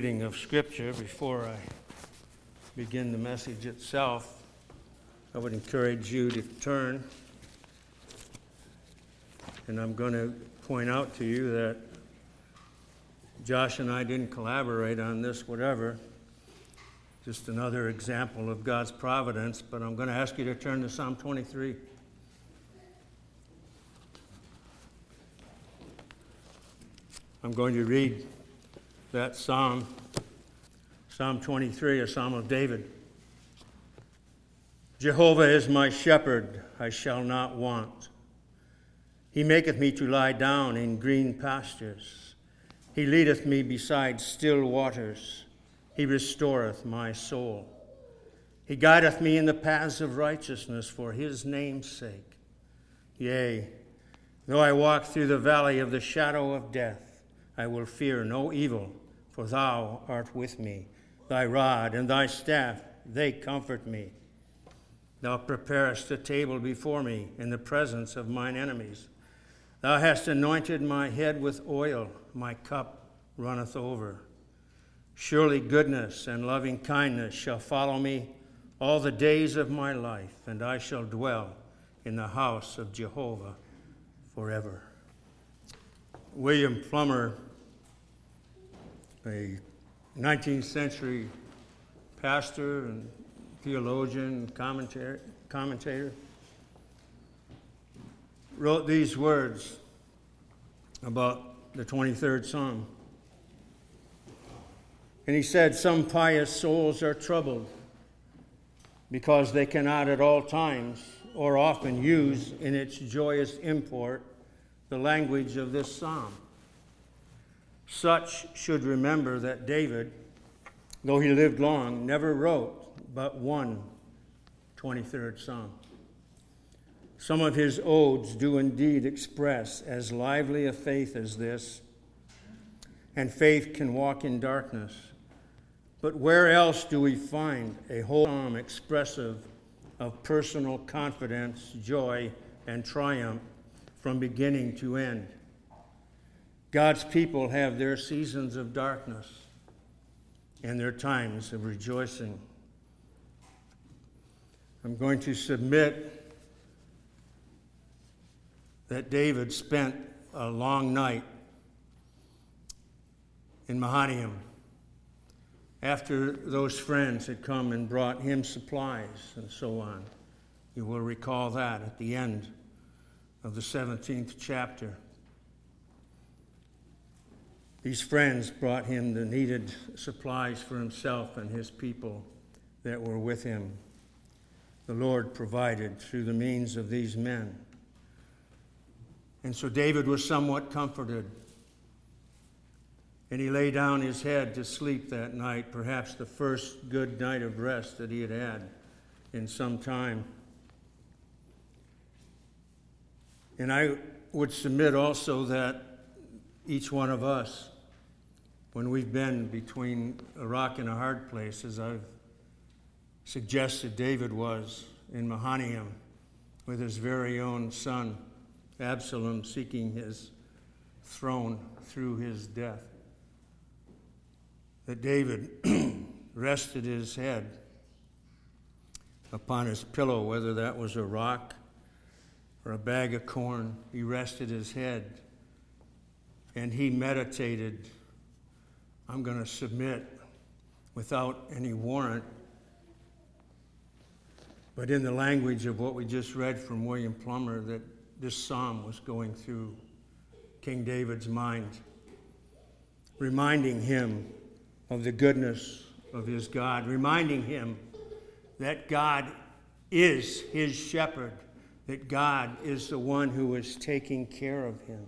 reading of Scripture before I begin the message itself. I would encourage you to turn. And I'm going to point out to you that Josh and I didn't collaborate on this, whatever. Just another example of God's providence, but I'm going to ask you to turn to Psalm 23. I'm going to read that psalm, Psalm 23, a psalm of David. Jehovah is my shepherd, I shall not want. He maketh me to lie down in green pastures. He leadeth me beside still waters. He restoreth my soul. He guideth me in the paths of righteousness for his name's sake. Yea, though I walk through the valley of the shadow of death, I will fear no evil, for thou art with me. Thy rod and thy staff, they comfort me. Thou preparest a table before me in the presence of mine enemies. Thou hast anointed my head with oil, my cup runneth over. Surely goodness and loving kindness shall follow me all the days of my life, and I shall dwell in the house of Jehovah forever. William Plumer a 19th century pastor and theologian, commentator, commentator, wrote these words about the 23rd Psalm. And he said, Some pious souls are troubled because they cannot at all times or often use in its joyous import the language of this psalm. Such should remember that David, though he lived long, never wrote but one 23rd Psalm. Some of his odes do indeed express as lively a faith as this, and faith can walk in darkness. But where else do we find a whole psalm expressive of personal confidence, joy, and triumph from beginning to end? God's people have their seasons of darkness and their times of rejoicing. I'm going to submit that David spent a long night in Mahanaim after those friends had come and brought him supplies and so on. You will recall that at the end of the 17th chapter. These friends brought him the needed supplies for himself and his people that were with him. The Lord provided through the means of these men. And so David was somewhat comforted. And he lay down his head to sleep that night, perhaps the first good night of rest that he had had in some time. And I would submit also that each one of us when we've been between a rock and a hard place, as I've suggested David was in Mahanaim with his very own son, Absalom, seeking his throne through his death. That David rested his head upon his pillow, whether that was a rock or a bag of corn. He rested his head and he meditated I'm going to submit without any warrant, but in the language of what we just read from William Plumer, that this psalm was going through King David's mind, reminding him of the goodness of his God, reminding him that God is his shepherd, that God is the one who is taking care of him.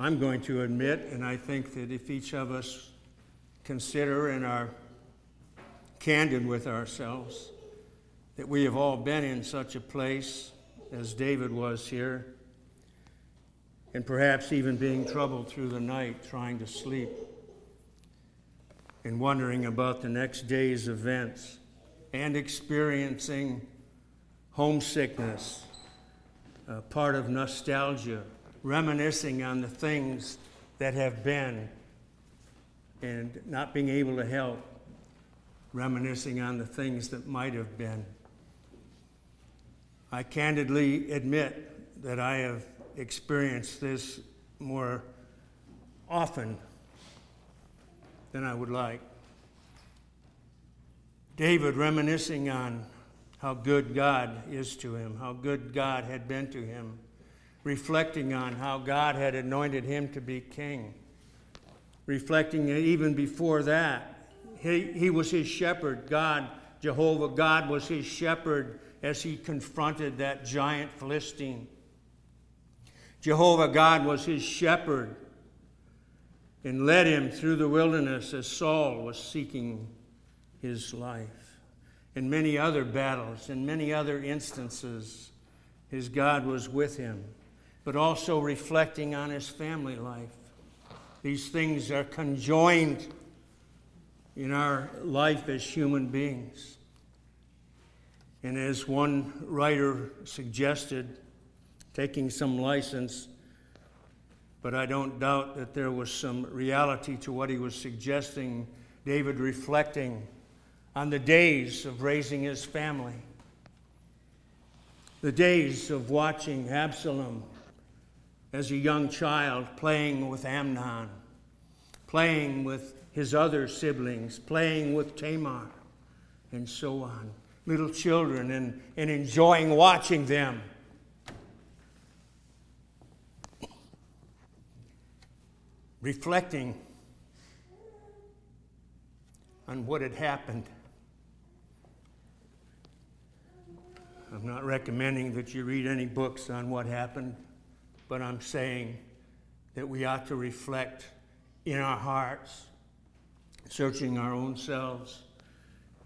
I'm going to admit, and I think that if each of us consider and are candid with ourselves, that we have all been in such a place as David was here, and perhaps even being troubled through the night trying to sleep and wondering about the next day's events and experiencing homesickness, part of nostalgia reminiscing on the things that have been and not being able to help reminiscing on the things that might have been. I candidly admit that I have experienced this more often than I would like. David reminiscing on how good God is to him, how good God had been to him, reflecting on how God had anointed him to be king, reflecting even before that, he, he was his shepherd. God, Jehovah God, was his shepherd as he confronted that giant Philistine. Jehovah God was his shepherd and led him through the wilderness as Saul was seeking his life. In many other battles, in many other instances, his God was with him, but also reflecting on his family life. These things are conjoined in our life as human beings. And as one writer suggested, taking some license, but I don't doubt that there was some reality to what he was suggesting, David reflecting on the days of raising his family, the days of watching Absalom as a young child playing with Amnon, playing with his other siblings, playing with Tamar, and so on. Little children and, and enjoying watching them. Reflecting on what had happened I'm not recommending that you read any books on what happened, but I'm saying that we ought to reflect in our hearts, searching our own selves.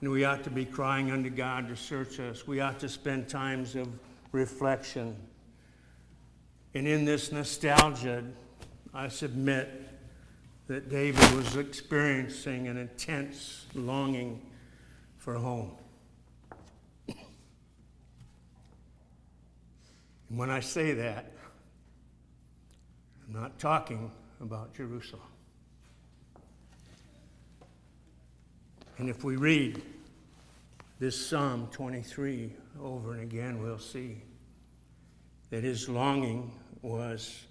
And we ought to be crying unto God to search us. We ought to spend times of reflection. And in this nostalgia, I submit that David was experiencing an intense longing for home. And when I say that, I'm not talking about Jerusalem. And if we read this Psalm 23 over and again, we'll see that his longing was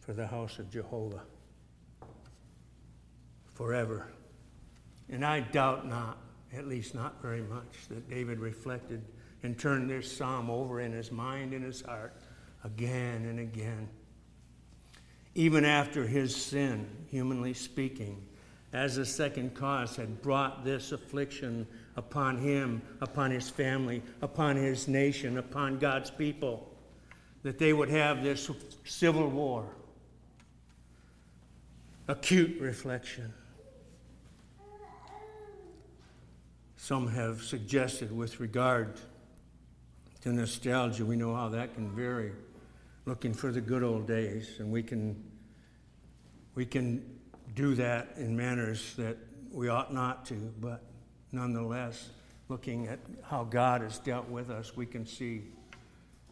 for the house of Jehovah forever. And I doubt not, at least not very much, that David reflected and turned this psalm over in his mind and his heart again and again. Even after his sin, humanly speaking, as a second cause, had brought this affliction upon him, upon his family, upon his nation, upon God's people, that they would have this civil war. Acute reflection. Some have suggested with regard to nostalgia, we know how that can vary looking for the good old days, and we can we can do that in manners that we ought not to, but nonetheless, looking at how God has dealt with us, we can see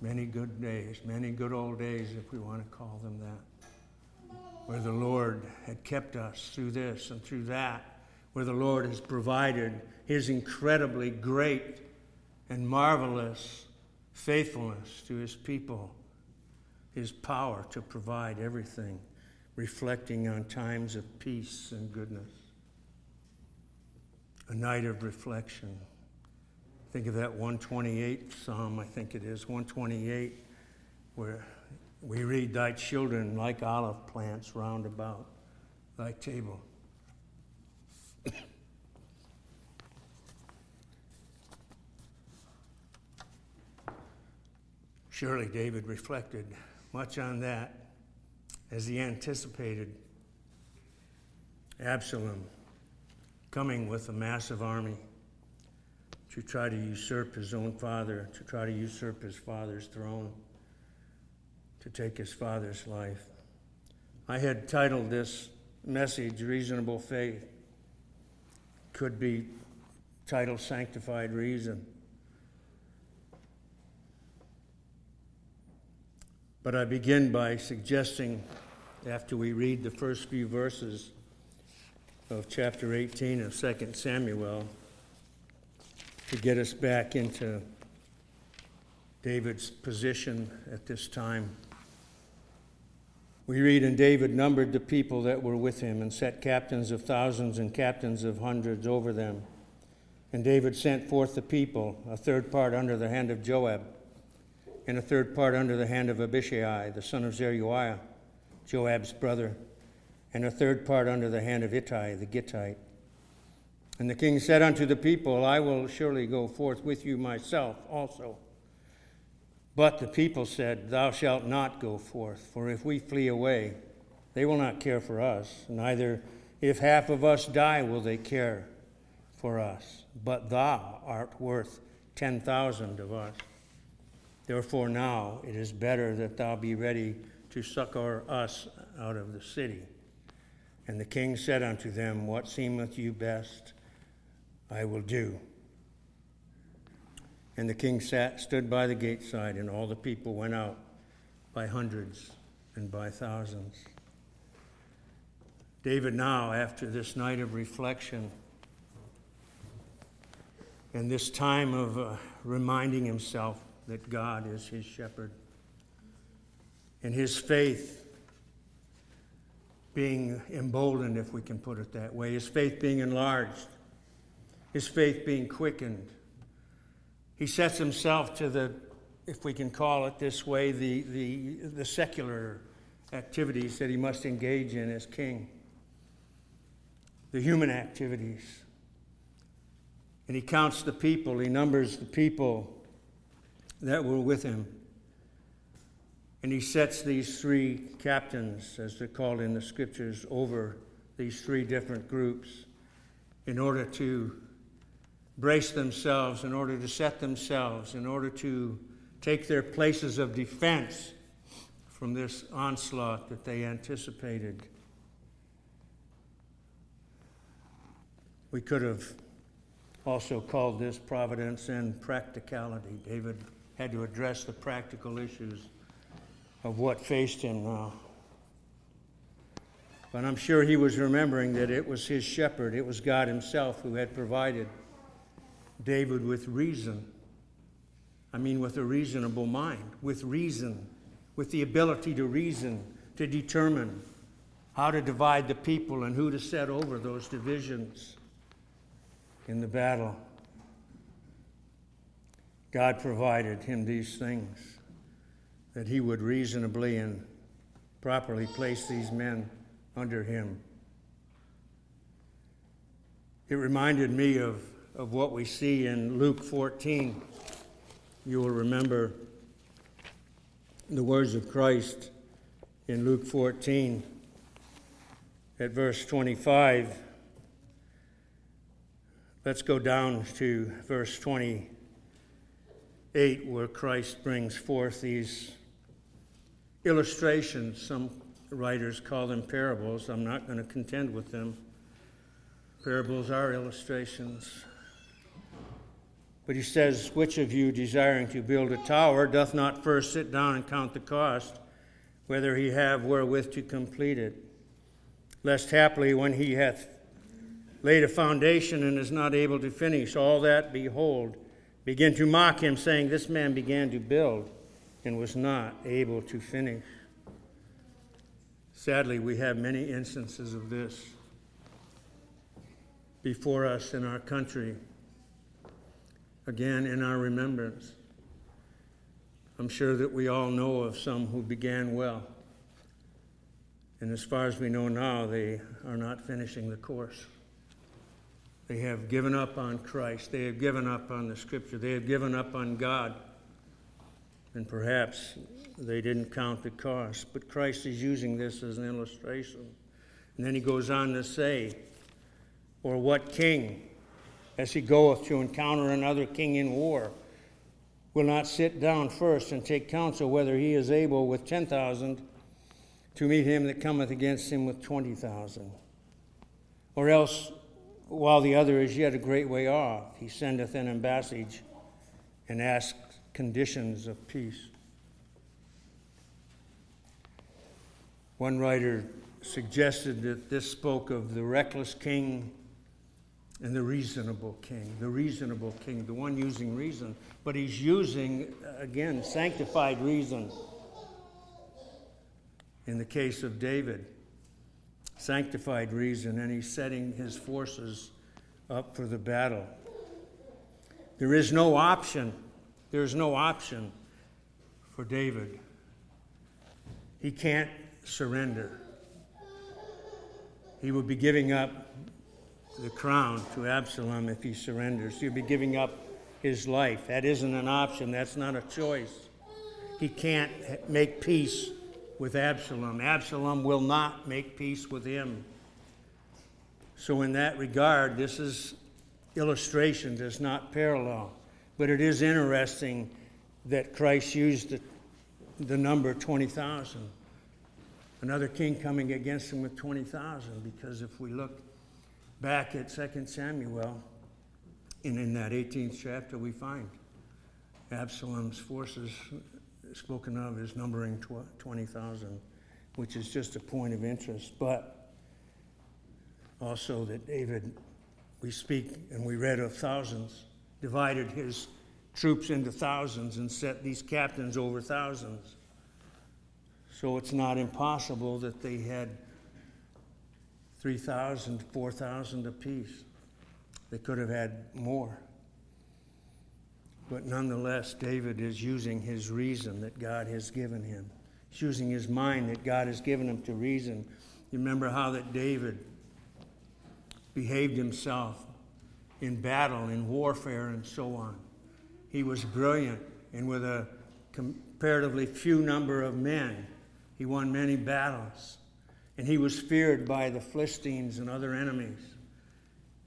many good days, many good old days, if we want to call them that, where the Lord had kept us through this and through that, where the Lord has provided His incredibly great and marvelous faithfulness to His people his power to provide everything, reflecting on times of peace and goodness. A night of reflection. Think of that 128 Psalm, I think it is, 128, where we read, Thy children like olive plants round about thy table. Surely David reflected much on that as he anticipated Absalom coming with a massive army to try to usurp his own father, to try to usurp his father's throne, to take his father's life. I had titled this message Reasonable Faith. Could be titled Sanctified Reason. But I begin by suggesting, after we read the first few verses, of chapter 18 of 2 Samuel to get us back into David's position at this time. We read, And David numbered the people that were with him and set captains of thousands and captains of hundreds over them. And David sent forth the people, a third part under the hand of Joab, and a third part under the hand of Abishai, the son of Zeruiah, Joab's brother, and a third part under the hand of Ittai, the Gittite. And the king said unto the people, I will surely go forth with you myself also. But the people said, Thou shalt not go forth, for if we flee away, they will not care for us, neither if half of us die will they care for us. But thou art worth ten thousand of us. Therefore now it is better that thou be ready to succor us out of the city. And the king said unto them, What seemeth you best, I will do. And the king sat, stood by the gate side, and all the people went out by hundreds and by thousands. David, now, after this night of reflection and this time of uh, reminding himself that God is his shepherd, and his faith being emboldened, if we can put it that way, his faith being enlarged, his faith being quickened. He sets himself to the, if we can call it this way, the, the, the secular activities that he must engage in as king, the human activities. And he counts the people, he numbers the people that were with him. And he sets these three captains, as they're called in the scriptures, over these three different groups in order to brace themselves, in order to set themselves, in order to take their places of defense from this onslaught that they anticipated. We could have also called this providence and practicality. David had to address the practical issues of what faced him now. But I'm sure he was remembering that it was his shepherd, it was God himself who had provided David with reason. I mean, with a reasonable mind, with reason, with the ability to reason, to determine how to divide the people and who to set over those divisions in the battle. God provided him these things that he would reasonably and properly place these men under him. It reminded me of of what we see in Luke 14. You will remember the words of Christ in Luke 14 at verse 25. Let's go down to verse 28, where Christ brings forth these illustrations. Some writers call them parables. I'm not going to contend with them. Parables are illustrations. But he says, Which of you, desiring to build a tower, doth not first sit down and count the cost, whether he have wherewith to complete it? Lest haply, when he hath laid a foundation and is not able to finish, all that, behold, begin to mock him, saying, This man began to build and was not able to finish. Sadly, we have many instances of this before us in our country again in our remembrance. I'm sure that we all know of some who began well. And as far as we know now, they are not finishing the course. They have given up on Christ. They have given up on the Scripture. They have given up on God. And perhaps they didn't count the cost. But Christ is using this as an illustration. And then he goes on to say, Or what king as he goeth to encounter another king in war, will not sit down first and take counsel whether he is able with ten thousand to meet him that cometh against him with twenty thousand. Or else, while the other is yet a great way off, he sendeth an ambassage and asks conditions of peace. One writer suggested that this spoke of the reckless king and the reasonable king, the reasonable king, the one using reason, but he's using, again, sanctified reason. In the case of David, sanctified reason, and he's setting his forces up for the battle. There is no option, there's no option for David. He can't surrender. He would be giving up the crown to Absalom if he surrenders. He'd be giving up his life. That isn't an option, that's not a choice. He can't make peace with Absalom. Absalom will not make peace with him. So, in that regard, this is illustration, does not parallel. But it is interesting that Christ used the, the number 20,000. Another king coming against him with 20,000, because if we look back at 2 Samuel, and in that 18th chapter, we find Absalom's forces spoken of as numbering 20,000, which is just a point of interest. But also that David, we speak and we read of thousands, divided his troops into thousands and set these captains over thousands. So it's not impossible that they had 3,000, 4,000 apiece. They could have had more. But nonetheless, David is using his reason that God has given him. He's using his mind that God has given him to reason. You remember how that David behaved himself in battle, in warfare, and so on. He was brilliant, and with a comparatively few number of men, he won many battles and he was feared by the Philistines and other enemies.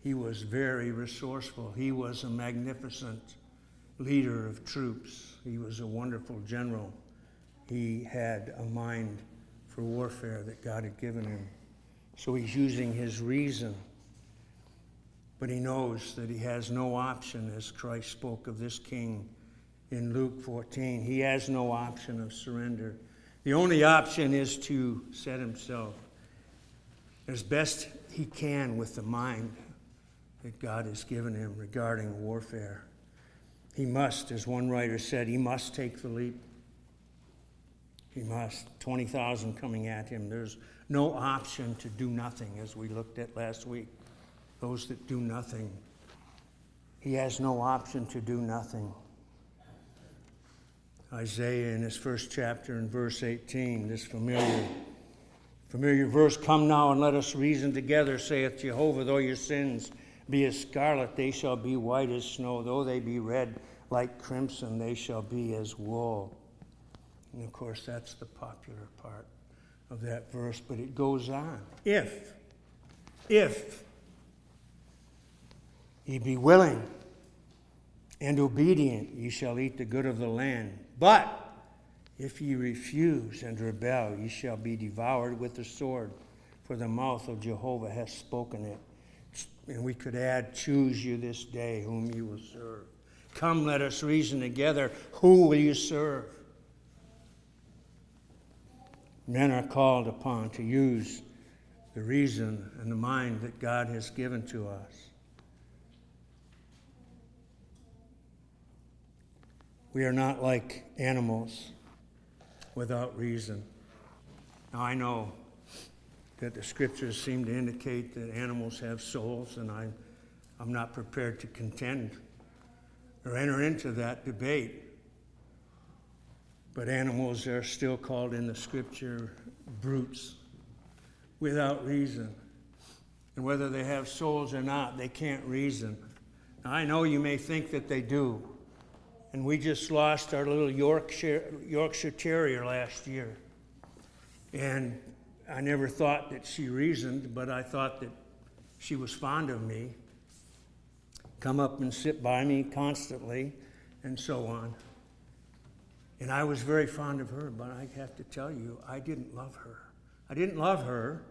He was very resourceful. He was a magnificent leader of troops. He was a wonderful general. He had a mind for warfare that God had given him. So he's using his reason. But he knows that he has no option, as Christ spoke of this king in Luke 14. He has no option of surrender. The only option is to set himself as best he can with the mind that God has given him regarding warfare. He must, as one writer said, he must take the leap. He must. 20,000 coming at him. There's no option to do nothing, as we looked at last week. Those that do nothing. He has no option to do nothing. Isaiah in his first chapter in verse 18, this familiar familiar verse, Come now and let us reason together, saith Jehovah, though your sins be as scarlet, they shall be white as snow, though they be red like crimson, they shall be as wool. And of course, that's the popular part of that verse, but it goes on. If, if ye be willing and obedient, ye shall eat the good of the land. But if ye refuse and rebel, ye shall be devoured with the sword, for the mouth of Jehovah has spoken it. And we could add, Choose you this day whom you will serve. Come, let us reason together. Who will you serve? Men are called upon to use the reason and the mind that God has given to us. We are not like animals without reason. Now, I know that the scriptures seem to indicate that animals have souls, and I'm, I'm not prepared to contend or enter into that debate. But animals are still called in the scripture brutes without reason. And whether they have souls or not, they can't reason. Now, I know you may think that they do. And we just lost our little Yorkshire, Yorkshire Terrier last year. And I never thought that she reasoned, but I thought that she was fond of me. Come up and sit by me constantly, and so on. And I was very fond of her, but I have to tell you, I didn't love her. I didn't love her.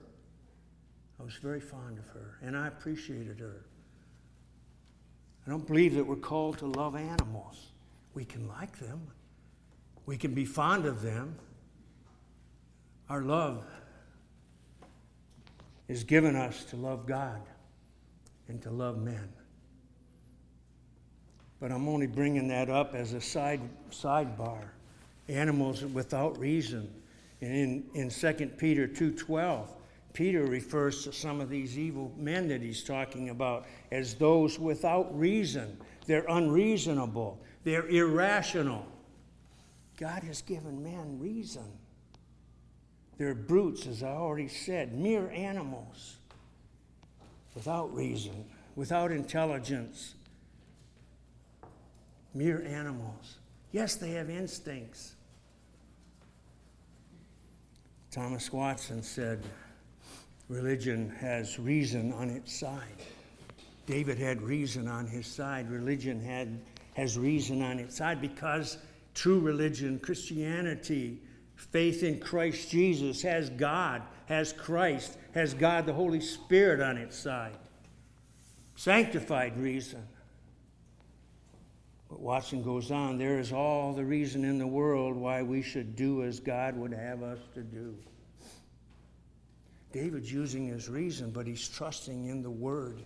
I was very fond of her, and I appreciated her. I don't believe that we're called to love animals. We can like them, we can be fond of them. Our love is given us to love God and to love men. But I'm only bringing that up as a side sidebar. Animals without reason. And in, in 2 Peter 2.12, Peter refers to some of these evil men that he's talking about as those without reason. They're unreasonable. They're irrational. God has given man reason. They're brutes, as I already said, mere animals without reason, without intelligence, mere animals. Yes, they have instincts. Thomas Watson said, Religion has reason on its side. David had reason on his side. Religion had, has reason on its side because true religion, Christianity, faith in Christ Jesus has God, has Christ, has God the Holy Spirit on its side. Sanctified reason. But Watson goes on there is all the reason in the world why we should do as God would have us to do. David's using his reason, but he's trusting in the Word.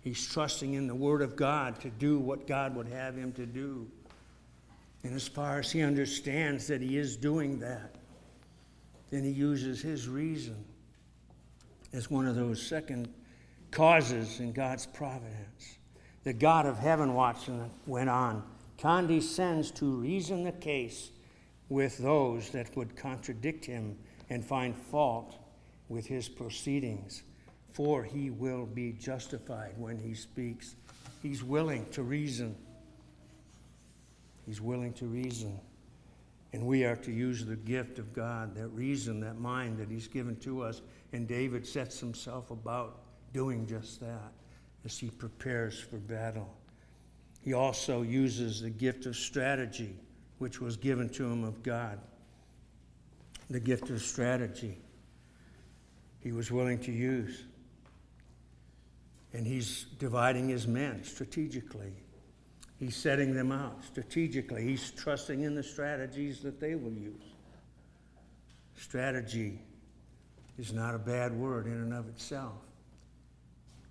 He's trusting in the Word of God to do what God would have him to do. And as far as he understands that he is doing that, then he uses his reason as one of those second causes in God's providence. The God of heaven, Watson went on, condescends to reason the case with those that would contradict him and find fault with his proceedings, for he will be justified when he speaks. He's willing to reason. He's willing to reason. And we are to use the gift of God, that reason, that mind that He's given to us. And David sets himself about doing just that as he prepares for battle. He also uses the gift of strategy, which was given to him of God. The gift of strategy he was willing to use. And he's dividing his men strategically. He's setting them out strategically. He's trusting in the strategies that they will use. Strategy is not a bad word in and of itself.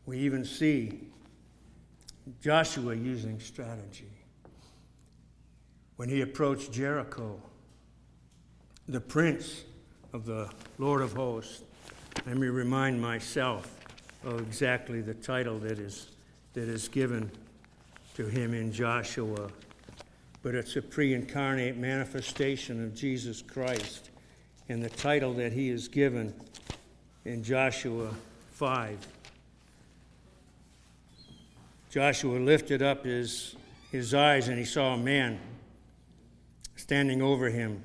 We even see Joshua using strategy. When he approached Jericho, the prince of the Lord of hosts, let me remind myself of exactly the title that is, that is given to him in Joshua. But it's a pre incarnate manifestation of Jesus Christ. And the title that he is given in Joshua 5. Joshua lifted up his, his eyes and he saw a man standing over him.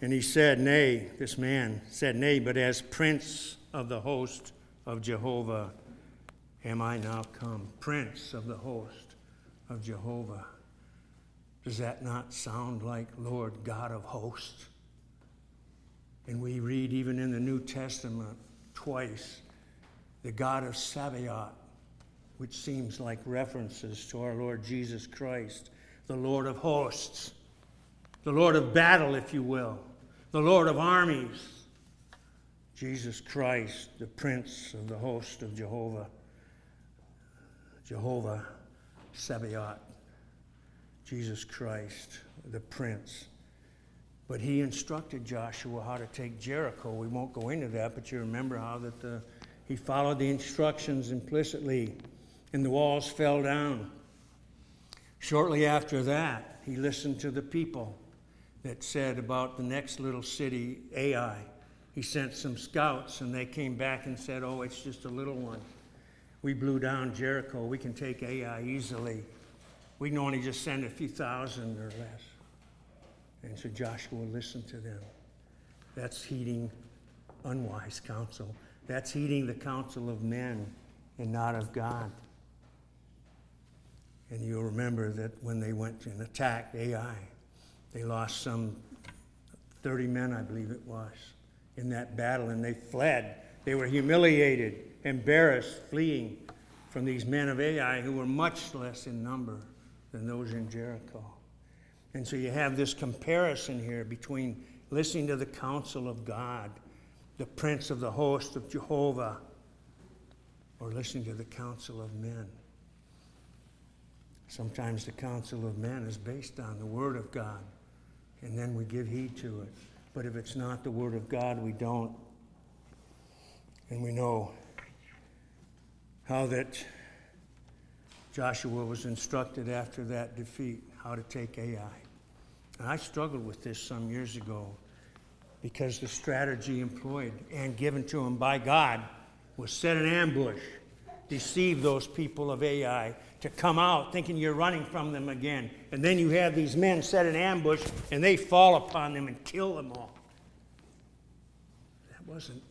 And he said, Nay, this man said, Nay, but as prince of the host of Jehovah am I now come, prince of the host of Jehovah. Does that not sound like Lord God of hosts? And we read even in the New Testament twice the God of Sabaoth, which seems like references to our Lord Jesus Christ, the Lord of hosts, the Lord of battle, if you will, the Lord of armies, Jesus Christ, the Prince of the host of Jehovah. Jehovah Sabaoth, Jesus Christ, the Prince. But he instructed Joshua how to take Jericho. We won't go into that, but you remember how that the, he followed the instructions implicitly, and the walls fell down. Shortly after that, he listened to the people that said about the next little city, Ai. He sent some scouts, and they came back and said, Oh, it's just a little one. We blew down Jericho. We can take Ai easily. We can only just send a few thousand or less. And so Joshua listened to them. That's heeding unwise counsel. That's heeding the counsel of men and not of God. And you'll remember that when they went and attacked Ai, they lost some 30 men, I believe it was, in that battle, and they fled. They were humiliated embarrassed, fleeing from these men of Ai who were much less in number than those in Jericho. And so you have this comparison here between listening to the counsel of God the prince of the host of Jehovah or listening to the counsel of men. Sometimes the counsel of men is based on the Word of God, and then we give heed to it. But if it's not the Word of God, we don't. And we know how that Joshua was instructed after that defeat how to take Ai. And I struggled with this some years ago because the strategy employed and given to him by God was set an ambush, deceive those people of Ai to come out thinking you're running from them again. And then you have these men set an ambush and they fall upon them and kill them all. That wasn't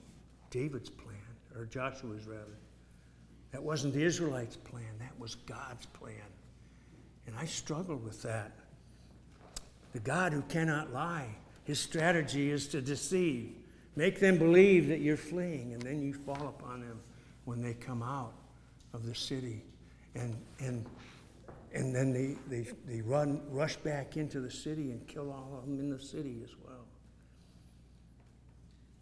David's plan, or Joshua's rather. That wasn't the Israelites' plan, that was God's plan. And I struggle with that. The God who cannot lie, his strategy is to deceive, make them believe that you're fleeing, and then you fall upon them when they come out of the city. And, and, and then they, they, they run, rush back into the city and kill all of them in the city as well.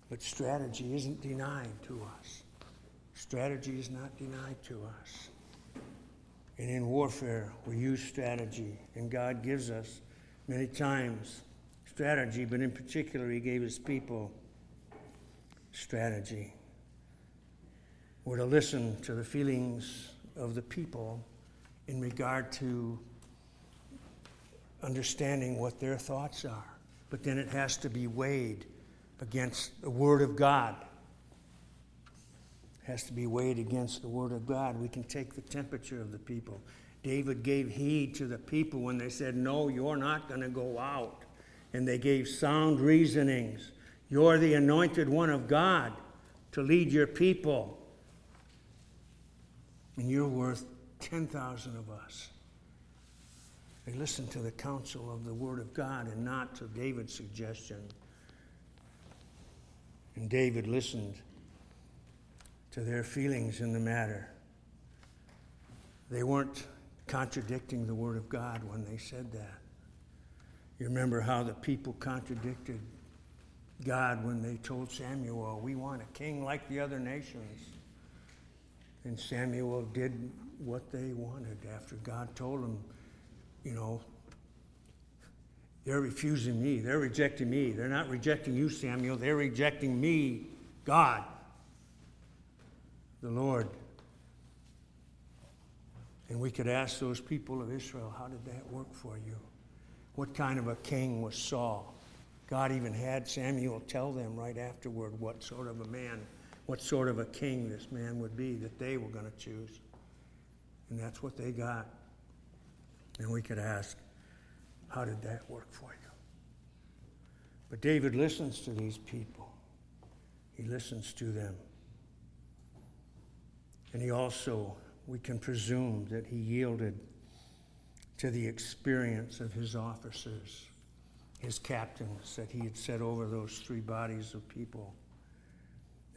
But strategy isn't denied to us. Strategy is not denied to us. And in warfare, we use strategy, and God gives us many times strategy, but in particular, He gave His people strategy. We're to listen to the feelings of the people in regard to understanding what their thoughts are. But then it has to be weighed against the Word of God has to be weighed against the Word of God. We can take the temperature of the people. David gave heed to the people when they said, No, you're not going to go out. And they gave sound reasonings. You're the anointed one of God to lead your people. And you're worth 10,000 of us. They listened to the counsel of the Word of God and not to David's suggestion. And David listened to their feelings in the matter. They weren't contradicting the Word of God when they said that. You remember how the people contradicted God when they told Samuel, We want a king like the other nations. And Samuel did what they wanted after God told him, you know, they're refusing me. They're rejecting me. They're not rejecting you, Samuel. They're rejecting me, God the Lord. And we could ask those people of Israel, how did that work for you? What kind of a king was Saul? God even had Samuel tell them right afterward what sort of a man, what sort of a king this man would be that they were going to choose. And that's what they got. And we could ask, how did that work for you? But David listens to these people, he listens to them. And he also, we can presume that he yielded to the experience of his officers, his captains that he had set over those three bodies of people.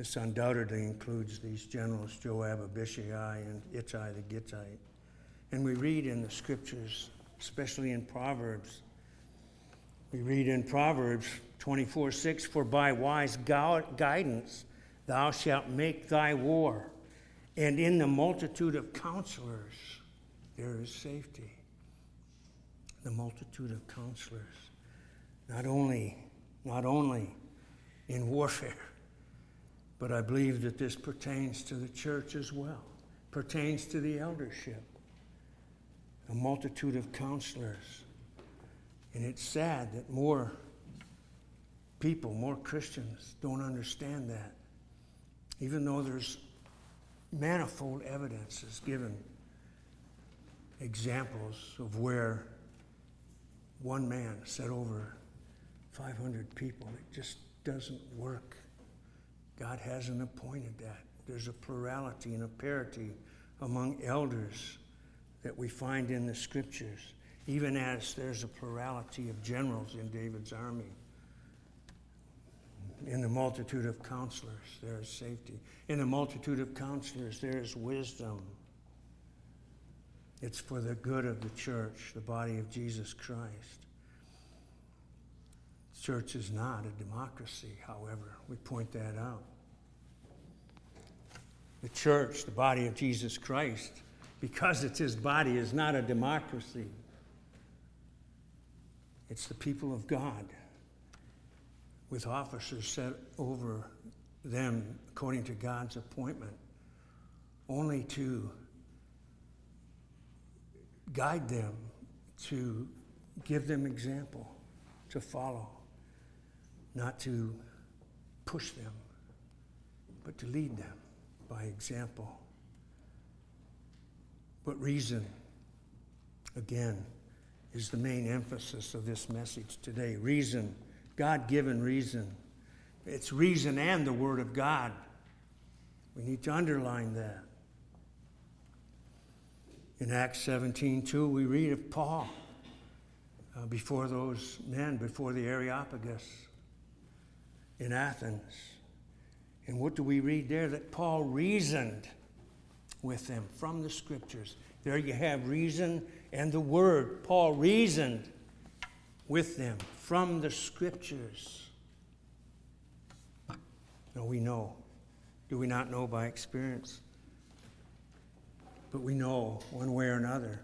This undoubtedly includes these generals Joab, Abishai, and Ittai the Gittite. And we read in the scriptures, especially in Proverbs, we read in Proverbs 24 6 For by wise guidance thou shalt make thy war and in the multitude of counselors, there is safety. The multitude of counselors. Not only, not only in warfare, but I believe that this pertains to the church as well, pertains to the eldership. A multitude of counselors. And it's sad that more people, more Christians, don't understand that. Even though there's manifold evidences given examples of where one man set over 500 people. It just doesn't work. God hasn't appointed that. There's a plurality and a parity among elders that we find in the scriptures, even as there's a plurality of generals in David's army. In the multitude of counselors, there is safety. In the multitude of counselors, there is wisdom. It's for the good of the church, the body of Jesus Christ. Church is not a democracy, however. We point that out. The church, the body of Jesus Christ, because it's his body, is not a democracy. It's the people of God with officers set over them according to God's appointment, only to guide them, to give them example, to follow, not to push them, but to lead them by example. But reason, again, is the main emphasis of this message today. Reason, God given reason. It's reason and the Word of God. We need to underline that. In Acts 17 2, we read of Paul uh, before those men, before the Areopagus in Athens. And what do we read there? That Paul reasoned with them from the scriptures. There you have reason and the word. Paul reasoned with them from the scriptures. Now we know. Do we not know by experience? But we know one way or another.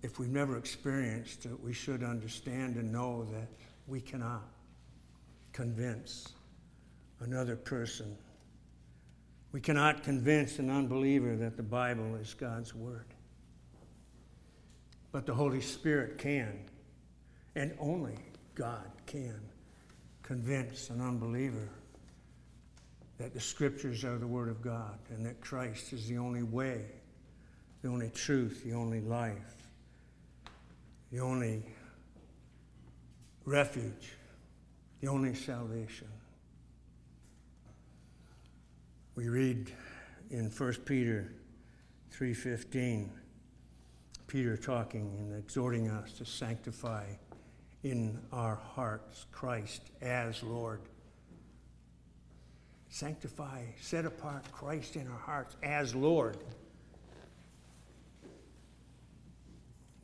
If we've never experienced it, we should understand and know that we cannot convince another person. We cannot convince an unbeliever that the Bible is God's Word. But the Holy Spirit can, and only God can, convince an unbeliever that the Scriptures are the Word of God and that Christ is the only way, the only truth, the only life, the only refuge, the only salvation. We read in 1 Peter 3:15 Peter talking and exhorting us to sanctify in our hearts Christ as Lord. Sanctify, set apart Christ in our hearts as Lord.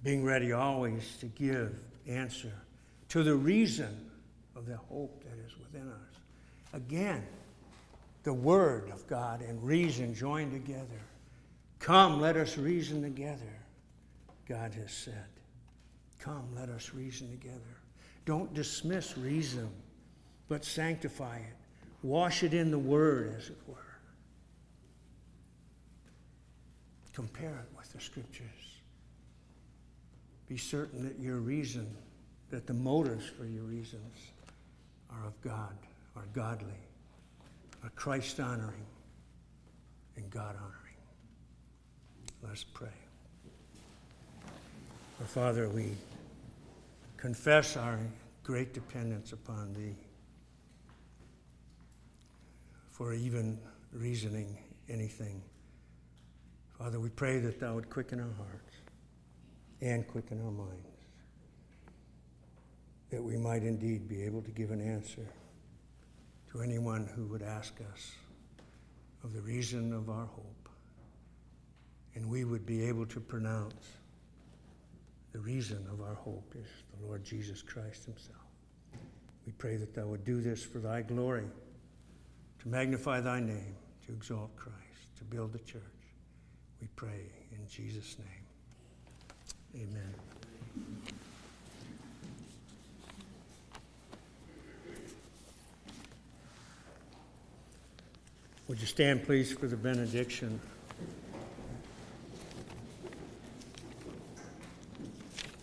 Being ready always to give answer to the reason of the hope that is within us. Again, the Word of God and reason joined together. Come, let us reason together, God has said. Come, let us reason together. Don't dismiss reason, but sanctify it. Wash it in the Word, as it were. Compare it with the Scriptures. Be certain that your reason, that the motives for your reasons are of God, are godly are Christ honoring and God honoring. Let's pray. Our Father, we confess our great dependence upon Thee for even reasoning anything. Father, we pray that Thou would quicken our hearts and quicken our minds, that we might indeed be able to give an answer to anyone who would ask us of the reason of our hope. And we would be able to pronounce the reason of our hope is the Lord Jesus Christ Himself. We pray that Thou would do this for Thy glory, to magnify Thy name, to exalt Christ, to build the church. We pray in Jesus' name. Amen. Would you stand, please, for the benediction?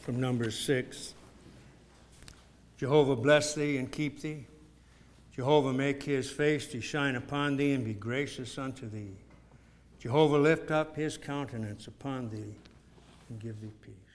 From Numbers 6. Jehovah bless thee and keep thee. Jehovah make his face to shine upon thee and be gracious unto thee. Jehovah lift up his countenance upon thee and give thee peace.